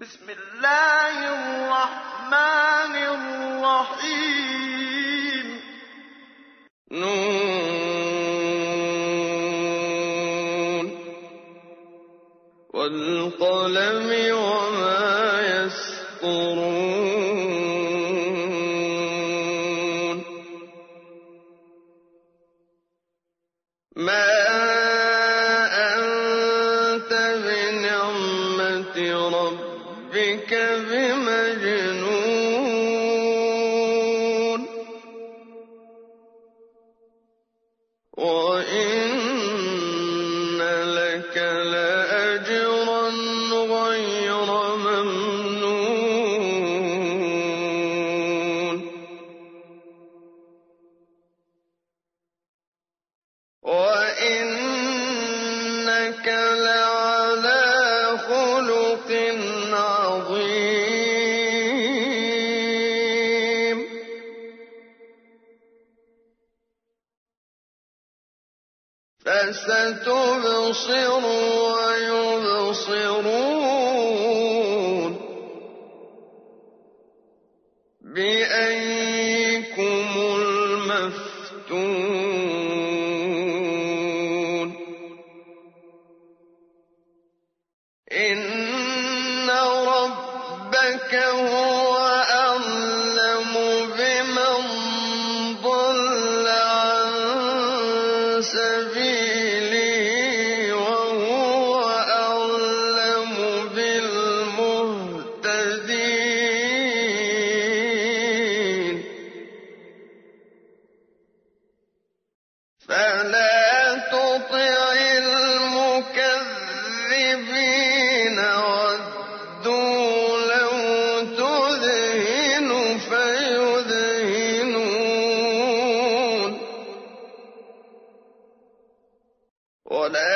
بسم الله الرحمن الرحيم. نور فستبصر ويبصرون. بأي ولا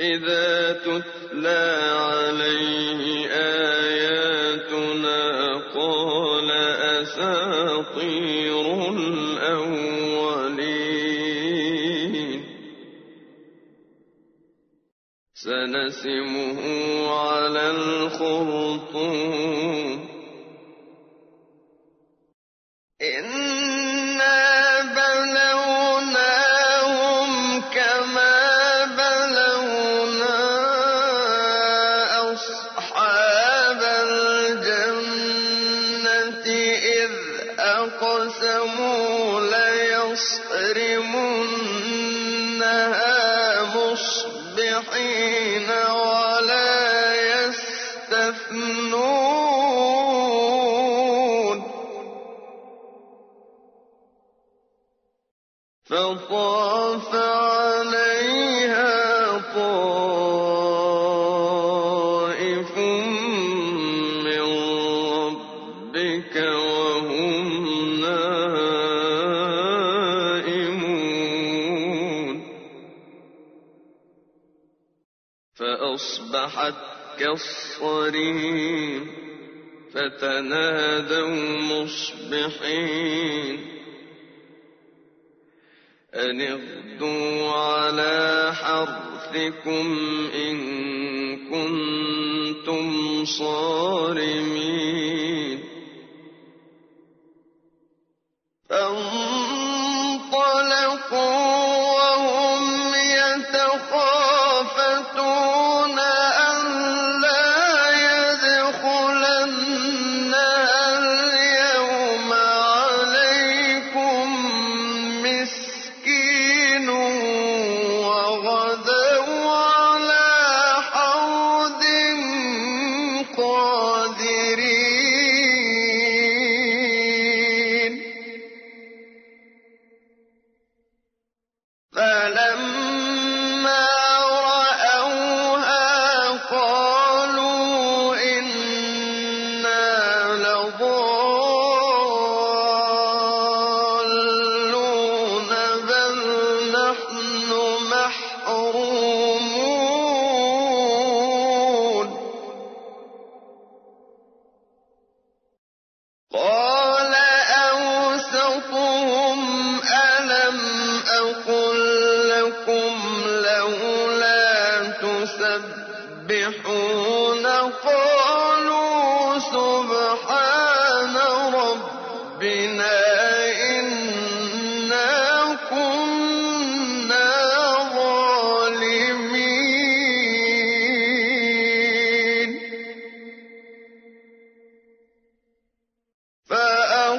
إذا تتلى عليه آياتنا قال أساطير الأولين. سنسمه على الخرطوم. الصريم فتنادوا مصبحين أن اغدوا على حرثكم إن كنتم صارمين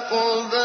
أقبل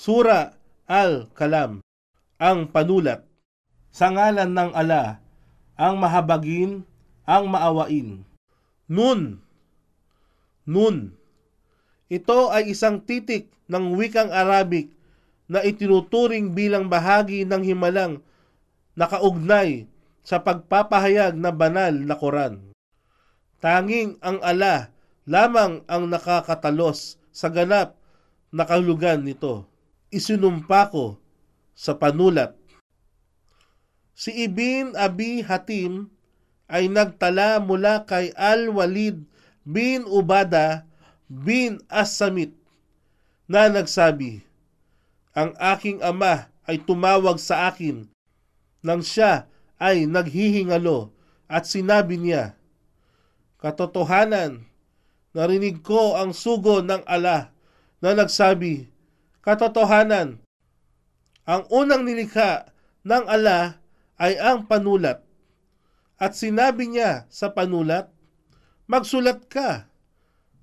Sura Al-Kalam, ang panulat. Sa ngalan ng ala, ang mahabagin, ang maawain. Nun. Nun. Ito ay isang titik ng wikang Arabic na itinuturing bilang bahagi ng himalang nakaugnay sa pagpapahayag na banal na Quran. Tanging ang ala lamang ang nakakatalos sa ganap na kahulugan nito. Isinumpa ko sa panulat. Si Ibn Abi Hatim ay nagtala mula kay Al-Walid bin Ubada bin As-Samit na nagsabi, Ang aking ama ay tumawag sa akin nang siya ay naghihingalo at sinabi niya, Katotohanan, narinig ko ang sugo ng ala na nagsabi, Katotohanan, ang unang nilikha ng ala ay ang panulat. At sinabi niya sa panulat, Magsulat ka.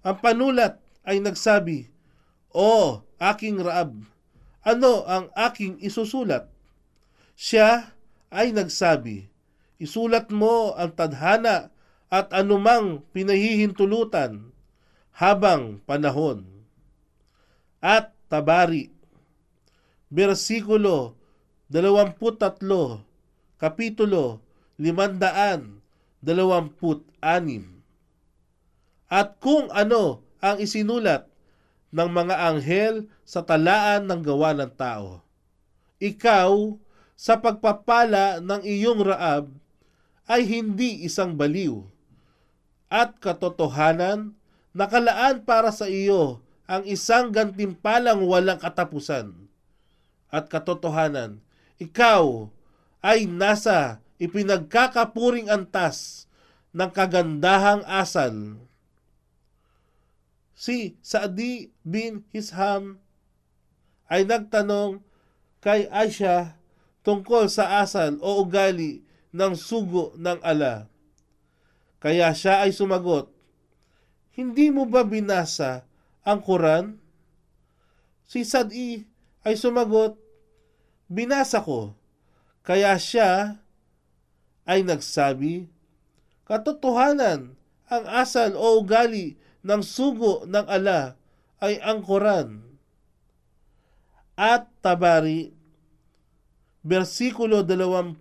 Ang panulat ay nagsabi, O aking Raab, ano ang aking isusulat? Siya ay nagsabi, Isulat mo ang tadhana at anumang pinahihintulutan habang panahon. At Tabari, versikulo 23, kapitulo 526. At kung ano ang isinulat ng mga anghel sa talaan ng gawa ng tao. Ikaw, sa pagpapala ng iyong raab, ay hindi isang baliw. At katotohanan, nakalaan para sa iyo ang isang gantimpalang walang katapusan. At katotohanan, ikaw ay nasa ipinagkakapuring antas ng kagandahang asal. Si Saadi bin Hisham ay nagtanong kay Aisha tungkol sa asal o ugali ng sugo ng ala. Kaya siya ay sumagot, Hindi mo ba binasa ang Quran? Si Sadi ay sumagot, Binasa ko. Kaya siya ay nagsabi, Katotohanan, ang asal o ugali ng sugo ng ala ay ang Quran. At Tabari, versikulo 23,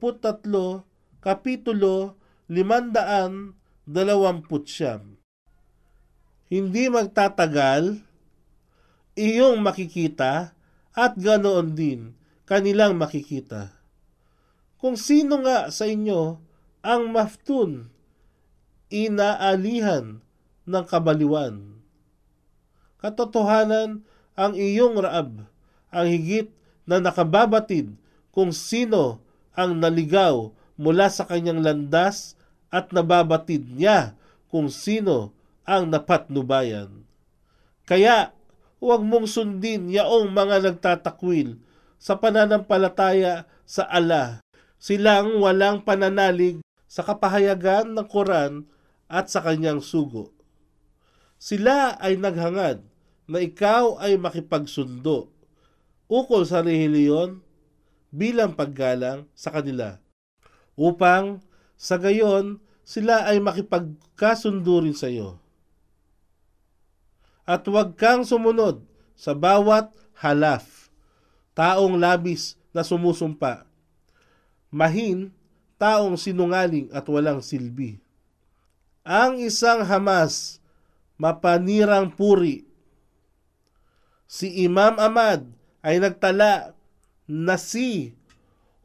kapitulo 520. Hindi magtatagal, iyong makikita at ganoon din kanilang makikita. Kung sino nga sa inyo ang maftun, inaalihan ng kabaliwan. Katotohanan ang iyong raab, ang higit na nakababatid kung sino ang naligaw mula sa kanyang landas at nababatid niya kung sino ang napatnubayan. Kaya huwag mong sundin yaong mga nagtatakwil sa pananampalataya sa ala. Silang walang pananalig sa kapahayagan ng Quran at sa kanyang sugo. Sila ay naghangad na ikaw ay makipagsundo. ukol sa rehiyon bilang paggalang sa kanila upang sa gayon sila ay makipagkasundo rin sa iyo. At huwag kang sumunod sa bawat halaf, taong labis na sumusumpa, mahin, taong sinungaling at walang silbi. Ang isang Hamas, mapanirang puri. Si Imam Ahmad ay nagtala na si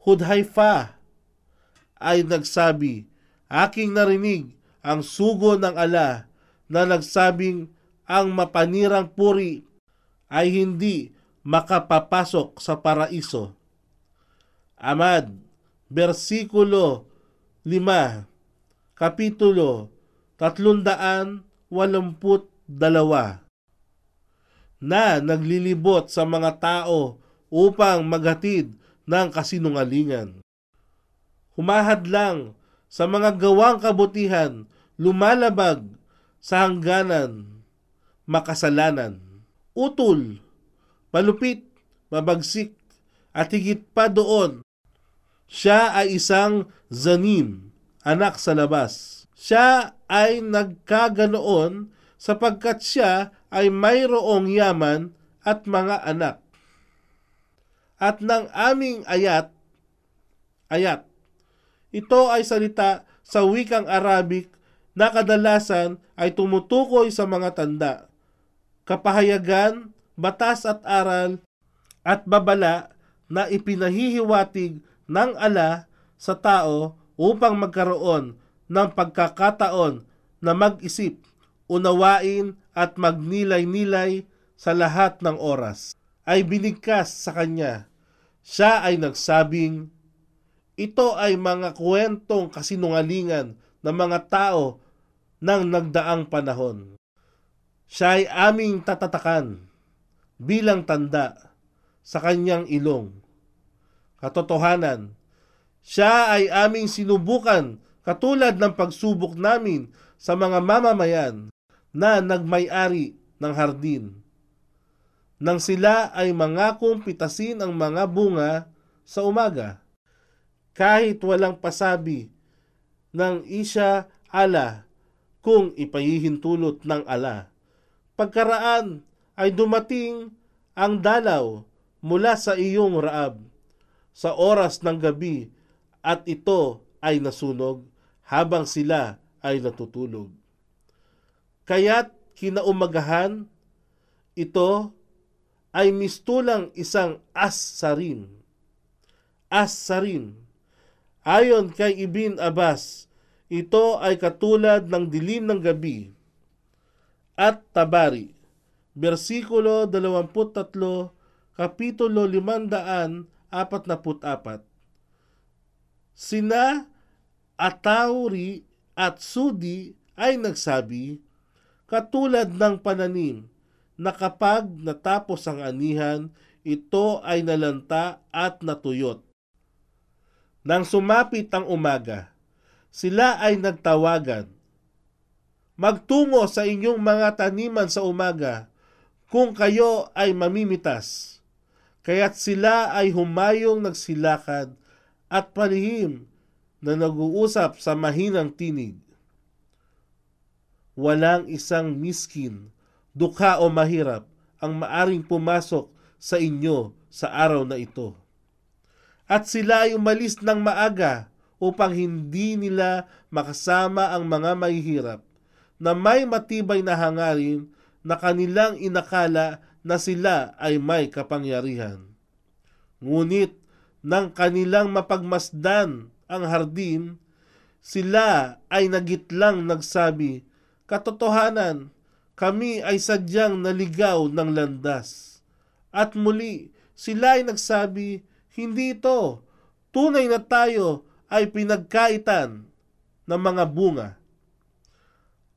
Hudhaifa ay nagsabi, Aking narinig ang sugo ng ala na nagsabing ang mapanirang puri ay hindi makapapasok sa paraiso. Amad, versikulo 5, kapitulo 382 na naglilibot sa mga tao upang maghatid ng kasinungalingan. Humahad lang sa mga gawang kabutihan, lumalabag sa hangganan, makasalanan, utol, palupit, mabagsik, at higit pa doon, siya ay isang zanim, anak sa labas. Siya ay nagkaganoon sapagkat siya ay mayroong yaman at mga anak. At ng aming ayat, ayat, ito ay salita sa wikang Arabic na kadalasan ay tumutukoy sa mga tanda, kapahayagan, batas at aral, at babala na ipinahihiwatig ng ala sa tao upang magkaroon ng pagkakataon na mag-isip, unawain at magnilay-nilay sa lahat ng oras. Ay binigkas sa kanya. Siya ay nagsabing, ito ay mga kwentong kasinungalingan ng mga tao ng nagdaang panahon. Siya ay aming tatatakan bilang tanda sa kanyang ilong. Katotohanan, siya ay aming sinubukan katulad ng pagsubok namin sa mga mamamayan na nagmay-ari ng hardin. Nang sila ay mangakong pitasin ang mga bunga sa umaga kahit walang pasabi ng isya ala kung ipahihintulot ng ala. Pagkaraan ay dumating ang dalaw mula sa iyong raab sa oras ng gabi at ito ay nasunog habang sila ay natutulog. Kaya't kinaumagahan, ito ay mistulang isang as-sarim. As-sarim Ayon kay Ibn Abbas, ito ay katulad ng dilim ng gabi. At Tabari, versikulo 23, kapitulo 544. Sina Atauri at Sudi ay nagsabi, katulad ng pananim na kapag natapos ang anihan, ito ay nalanta at natuyot nang sumapit ang umaga, sila ay nagtawagan. Magtungo sa inyong mga taniman sa umaga kung kayo ay mamimitas. Kaya't sila ay humayong nagsilakad at palihim na nag-uusap sa mahinang tinig. Walang isang miskin, dukha o mahirap ang maaring pumasok sa inyo sa araw na ito at sila ay umalis ng maaga upang hindi nila makasama ang mga mahihirap na may matibay na hangarin na kanilang inakala na sila ay may kapangyarihan. Ngunit nang kanilang mapagmasdan ang hardin, sila ay nagitlang nagsabi, Katotohanan, kami ay sadyang naligaw ng landas. At muli, sila ay nagsabi, hindi ito. Tunay na tayo ay pinagkaitan ng mga bunga.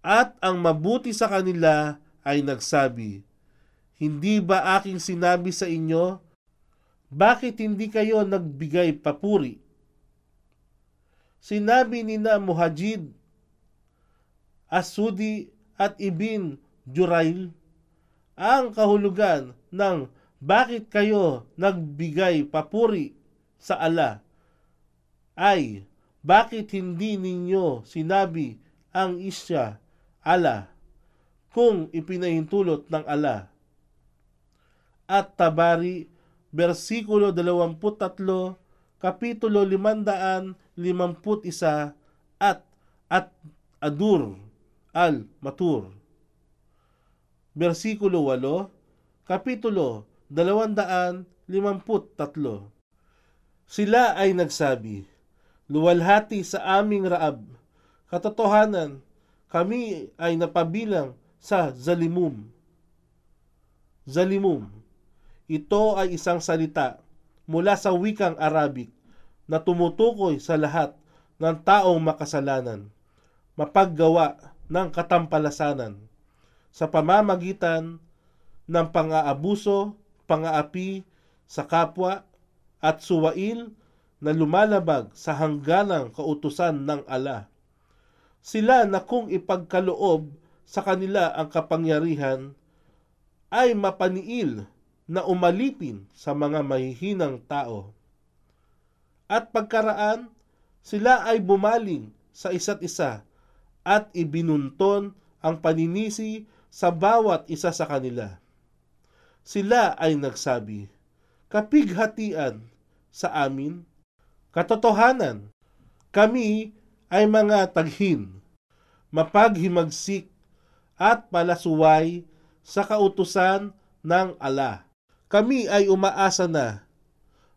At ang mabuti sa kanila ay nagsabi, Hindi ba aking sinabi sa inyo, bakit hindi kayo nagbigay papuri? Sinabi ni na Muhajid, Asudi at Ibin Jurail ang kahulugan ng bakit kayo nagbigay papuri sa ala? Ay, bakit hindi ninyo sinabi ang isya, ala, kung ipinahintulot ng ala? At Tabari, versikulo 23, kapitulo 551 at at Adur al-Matur. Versikulo 8, kapitulo 253. Sila ay nagsabi, Luwalhati sa aming Raab, katotohanan, kami ay napabilang sa Zalimum. Zalimum. Ito ay isang salita mula sa wikang Arabic na tumutukoy sa lahat ng taong makasalanan, mapaggawa ng katampalasanan sa pamamagitan ng pang-aabuso, pang-aapi sa kapwa at suwail na lumalabag sa hangganang kautusan ng ala. Sila na kung ipagkaloob sa kanila ang kapangyarihan ay mapaniil na umalipin sa mga mahihinang tao. At pagkaraan, sila ay bumaling sa isa't isa at ibinunton ang paninisi sa bawat isa sa kanila. Sila ay nagsabi, kapighatian sa amin, katotohanan, kami ay mga taghin, mapaghimagsik at palasuway sa kautusan ng ala. Kami ay umaasa na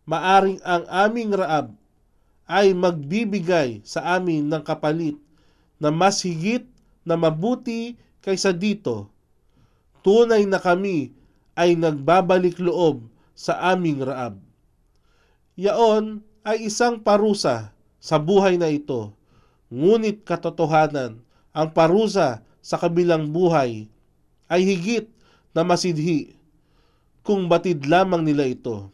maaring ang aming raab ay magbibigay sa amin ng kapalit na mas higit na mabuti kaysa dito. Tunay na kami ay nagbabalik loob sa aming raab. Yaon ay isang parusa sa buhay na ito, ngunit katotohanan, ang parusa sa kabilang buhay ay higit na masidhi kung batid lamang nila ito.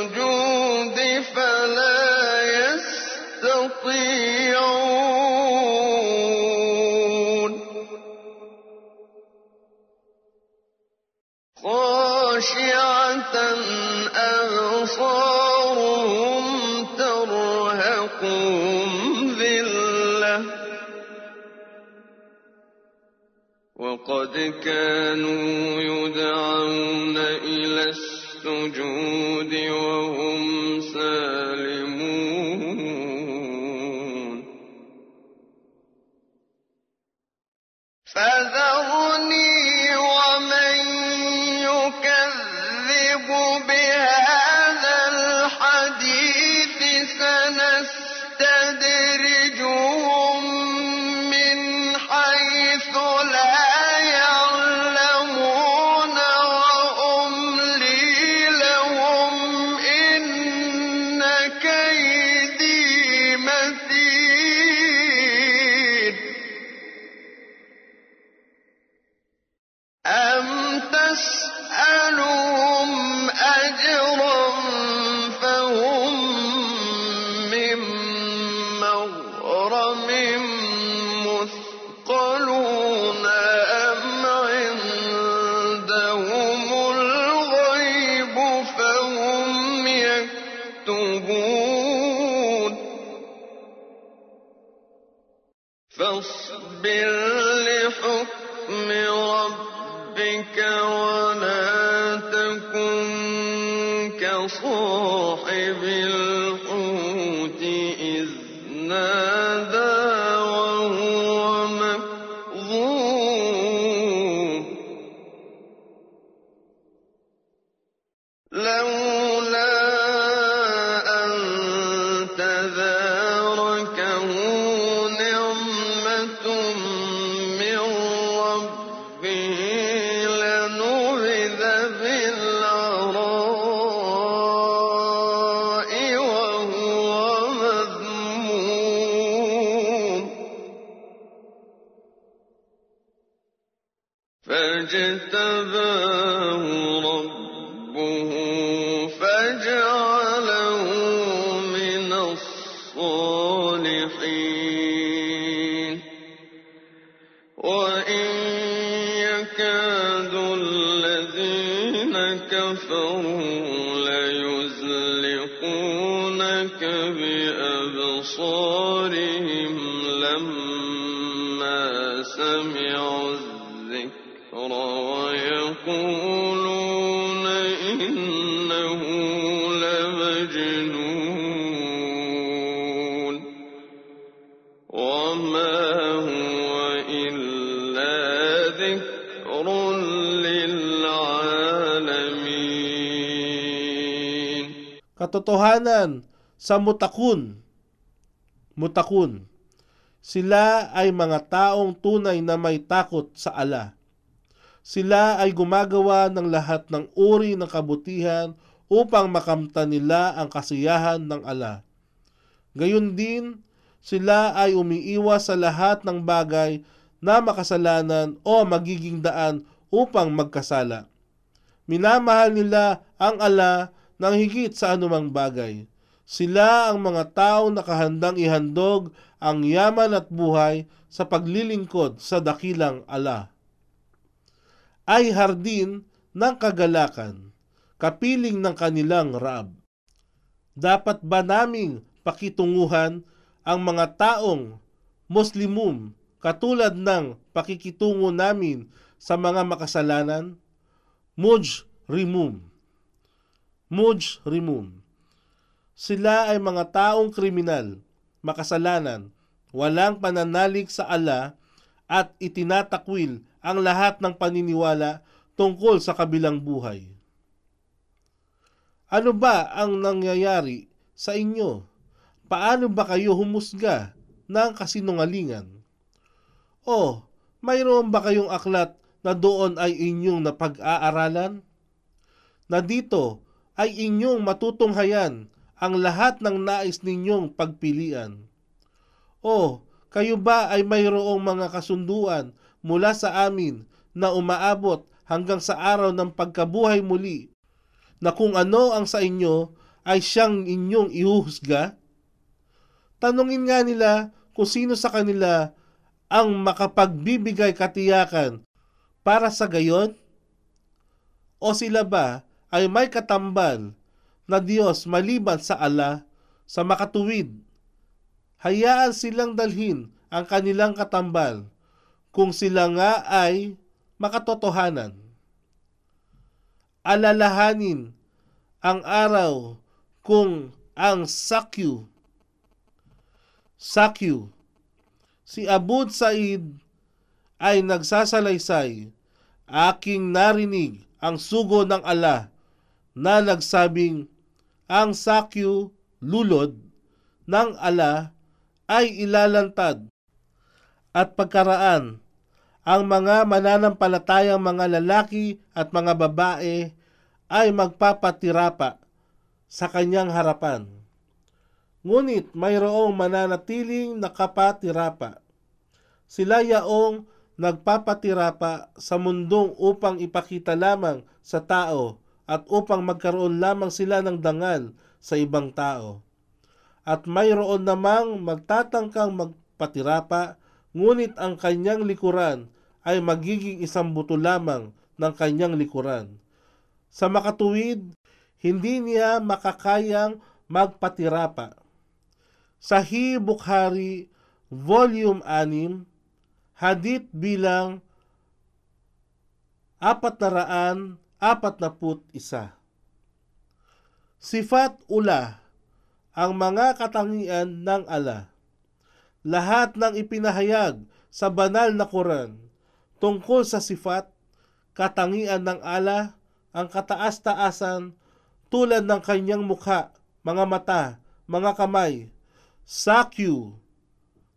السجود فلا يستطيعون. خاشعة أبصارهم ترهقهم ذلة. وقد كانوا يدعون الوجود وهو Gracias. Katotohanan sa mutakun. Mutakun. Sila ay mga taong tunay na may takot sa ala. Sila ay gumagawa ng lahat ng uri ng kabutihan upang makamtan nila ang kasiyahan ng ala. Gayun din, sila ay umiiwas sa lahat ng bagay na makasalanan o magiging daan upang magkasala. Minamahal nila ang ala ng higit sa anumang bagay. Sila ang mga taong nakahandang ihandog ang yaman at buhay sa paglilingkod sa dakilang ala. Ay hardin ng kagalakan, kapiling ng kanilang raab. Dapat ba naming pakitunguhan ang mga taong Muslimum katulad ng pakikitungo namin sa mga makasalanan? Muj rimum. Muj rimum. Sila ay mga taong kriminal, makasalanan, walang pananalig sa ala at itinatakwil ang lahat ng paniniwala tungkol sa kabilang buhay. Ano ba ang nangyayari sa inyo? Paano ba kayo humusga ng kasinungalingan? O, mayroon ba kayong aklat na doon ay inyong napag-aaralan? Na dito ay inyong matutunghayan ang lahat ng nais ninyong pagpilian? O, kayo ba ay mayroong mga kasunduan mula sa amin na umaabot hanggang sa araw ng pagkabuhay muli na kung ano ang sa inyo ay siyang inyong ihuhusga? Tanungin nga nila kung sino sa kanila ang makapagbibigay katiyakan para sa gayon? O sila ba ay may katambal na Diyos maliban sa ala sa makatuwid? Hayaan silang dalhin ang kanilang katambal kung sila nga ay makatotohanan. Alalahanin ang araw kung ang sakyu sakyu. Si Abud Said ay nagsasalaysay. Aking narinig ang sugo ng ala na nagsabing ang sakyu lulod ng ala ay ilalantad. At pagkaraan ang mga mananampalatayang mga lalaki at mga babae ay magpapatirapa sa kanyang harapan. Ngunit mayroong mananatiling nakapatirapa. Sila yaong nagpapatirapa sa mundong upang ipakita lamang sa tao at upang magkaroon lamang sila ng dangal sa ibang tao. At mayroon namang magtatangkang magpatirapa, ngunit ang kanyang likuran ay magiging isang buto lamang ng kanyang likuran. Sa makatuwid, hindi niya makakayang magpatirapa. Sahih Bukhari, Volume 6, Hadith bilang 441. Sifat ula, ang mga katangian ng ala. Lahat ng ipinahayag sa banal na Quran tungkol sa sifat, katangian ng ala, ang kataas-taasan tulad ng kanyang mukha, mga mata, mga kamay, sakyu,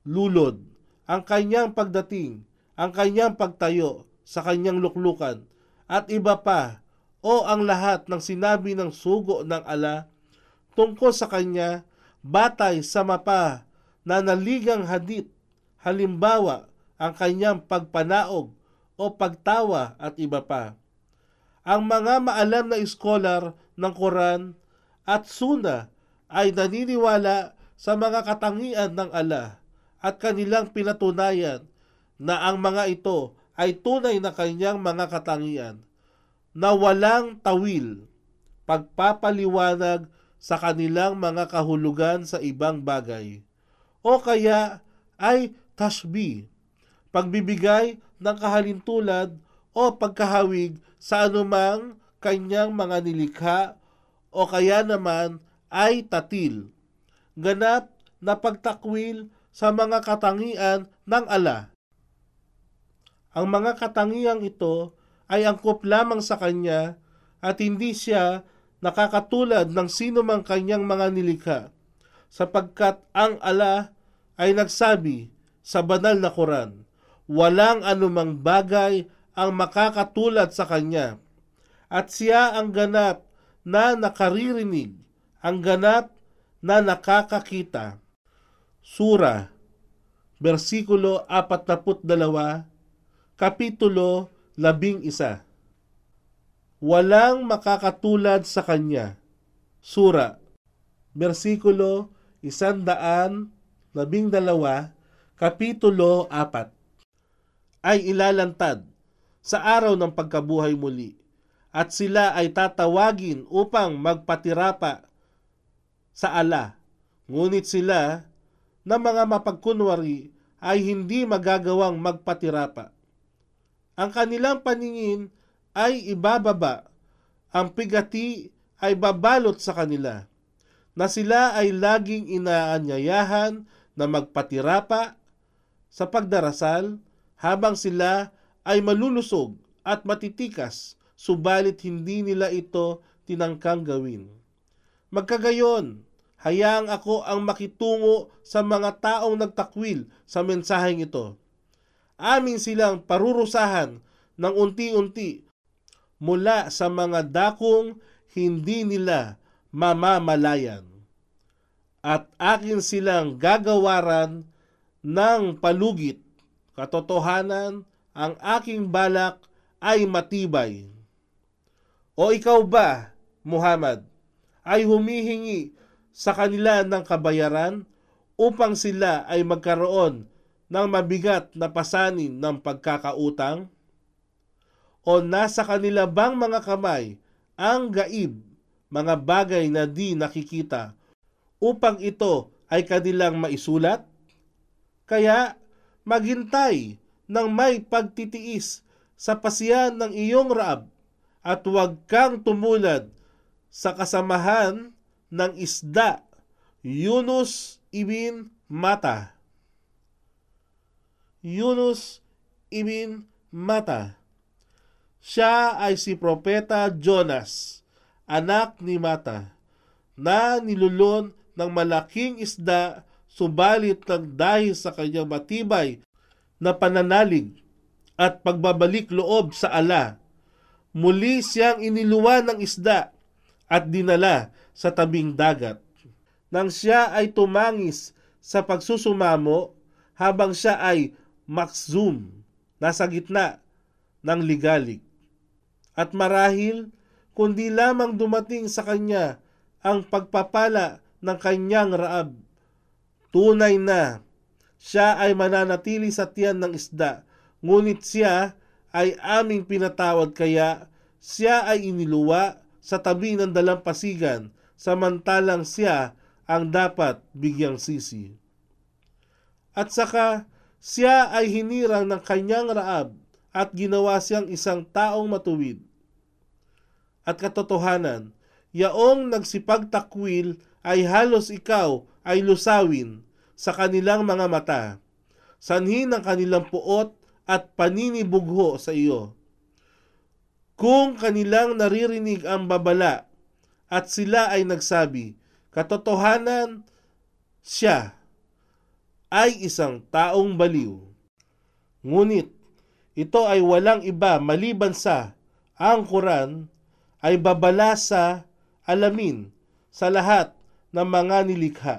lulod, ang kanyang pagdating, ang kanyang pagtayo sa kanyang luklukan, at iba pa, o ang lahat ng sinabi ng sugo ng ala tungkol sa kanya, batay sa mapa na naligang hadit, halimbawa, ang kanyang pagpanaog o pagtawa at iba pa. Ang mga maalam na scholar ng Quran at Suna ay naniniwala sa mga katangian ng ala at kanilang pinatunayan na ang mga ito ay tunay na kanyang mga katangian na walang tawil, pagpapaliwanag sa kanilang mga kahulugan sa ibang bagay. O kaya ay tashbih, pagbibigay ng kahalintulad o pagkahawig sa anumang kanyang mga nilikha o kaya naman ay tatil. Ganap na pagtakwil sa mga katangian ng ala. Ang mga katangiang ito ay angkop lamang sa kanya at hindi siya nakakatulad ng sino mang kanyang mga nilikha sapagkat ang ala ay nagsabi sa banal na Quran, walang anumang bagay ang makakatulad sa kanya. At siya ang ganap na nakaririnig, ang ganap na nakakakita. Sura, versikulo 42, kapitulo 11. Walang makakatulad sa kanya. Sura, versikulo 112, kapitulo 4. Ay ilalantad sa araw ng pagkabuhay muli at sila ay tatawagin upang magpatirapa sa ala. Ngunit sila na mga mapagkunwari ay hindi magagawang magpatirapa. Ang kanilang paningin ay ibababa, ang pigati ay babalot sa kanila, na sila ay laging inaanyayahan na magpatirapa sa pagdarasal habang sila ay malulusog at matitikas, subalit hindi nila ito tinangkang gawin. Magkagayon, hayaang ako ang makitungo sa mga taong nagtakwil sa mensaheng ito. Amin silang parurusahan ng unti-unti mula sa mga dakong hindi nila mamamalayan. At akin silang gagawaran ng palugit, katotohanan ang aking balak ay matibay. O ikaw ba, Muhammad, ay humihingi sa kanila ng kabayaran upang sila ay magkaroon ng mabigat na pasanin ng pagkakautang? O nasa kanila bang mga kamay ang gaib, mga bagay na di nakikita, upang ito ay kanilang maisulat? Kaya maghintay ng may pagtitiis sa pasiyan ng iyong raab at huwag kang tumulad sa kasamahan ng isda, Yunus ibn Mata. Yunus ibn Mata. Siya ay si Propeta Jonas, anak ni Mata, na nilulon ng malaking isda subalit ng dahil sa kanyang matibay na pananalig at pagbabalik loob sa ala. Muli siyang iniluwan ng isda at dinala sa tabing dagat. Nang siya ay tumangis sa pagsusumamo habang siya ay makzum, nasa gitna ng ligalik. At marahil, kundi lamang dumating sa kanya ang pagpapala ng kanyang raab. Tunay na siya ay mananatili sa tiyan ng isda, ngunit siya ay aming pinatawad kaya siya ay iniluwa sa tabi ng dalampasigan samantalang siya ang dapat bigyang sisi. At saka siya ay hinirang ng kanyang raab at ginawa siyang isang taong matuwid. At katotohanan, yaong nagsipagtakwil ay halos ikaw ay lusawin sa kanilang mga mata, sanhi ng kanilang puot at paninibugho sa iyo. Kung kanilang naririnig ang babala at sila ay nagsabi, katotohanan siya ay isang taong baliw. Ngunit ito ay walang iba maliban sa ang Quran ay babala sa alamin sa lahat ng mga nilikha.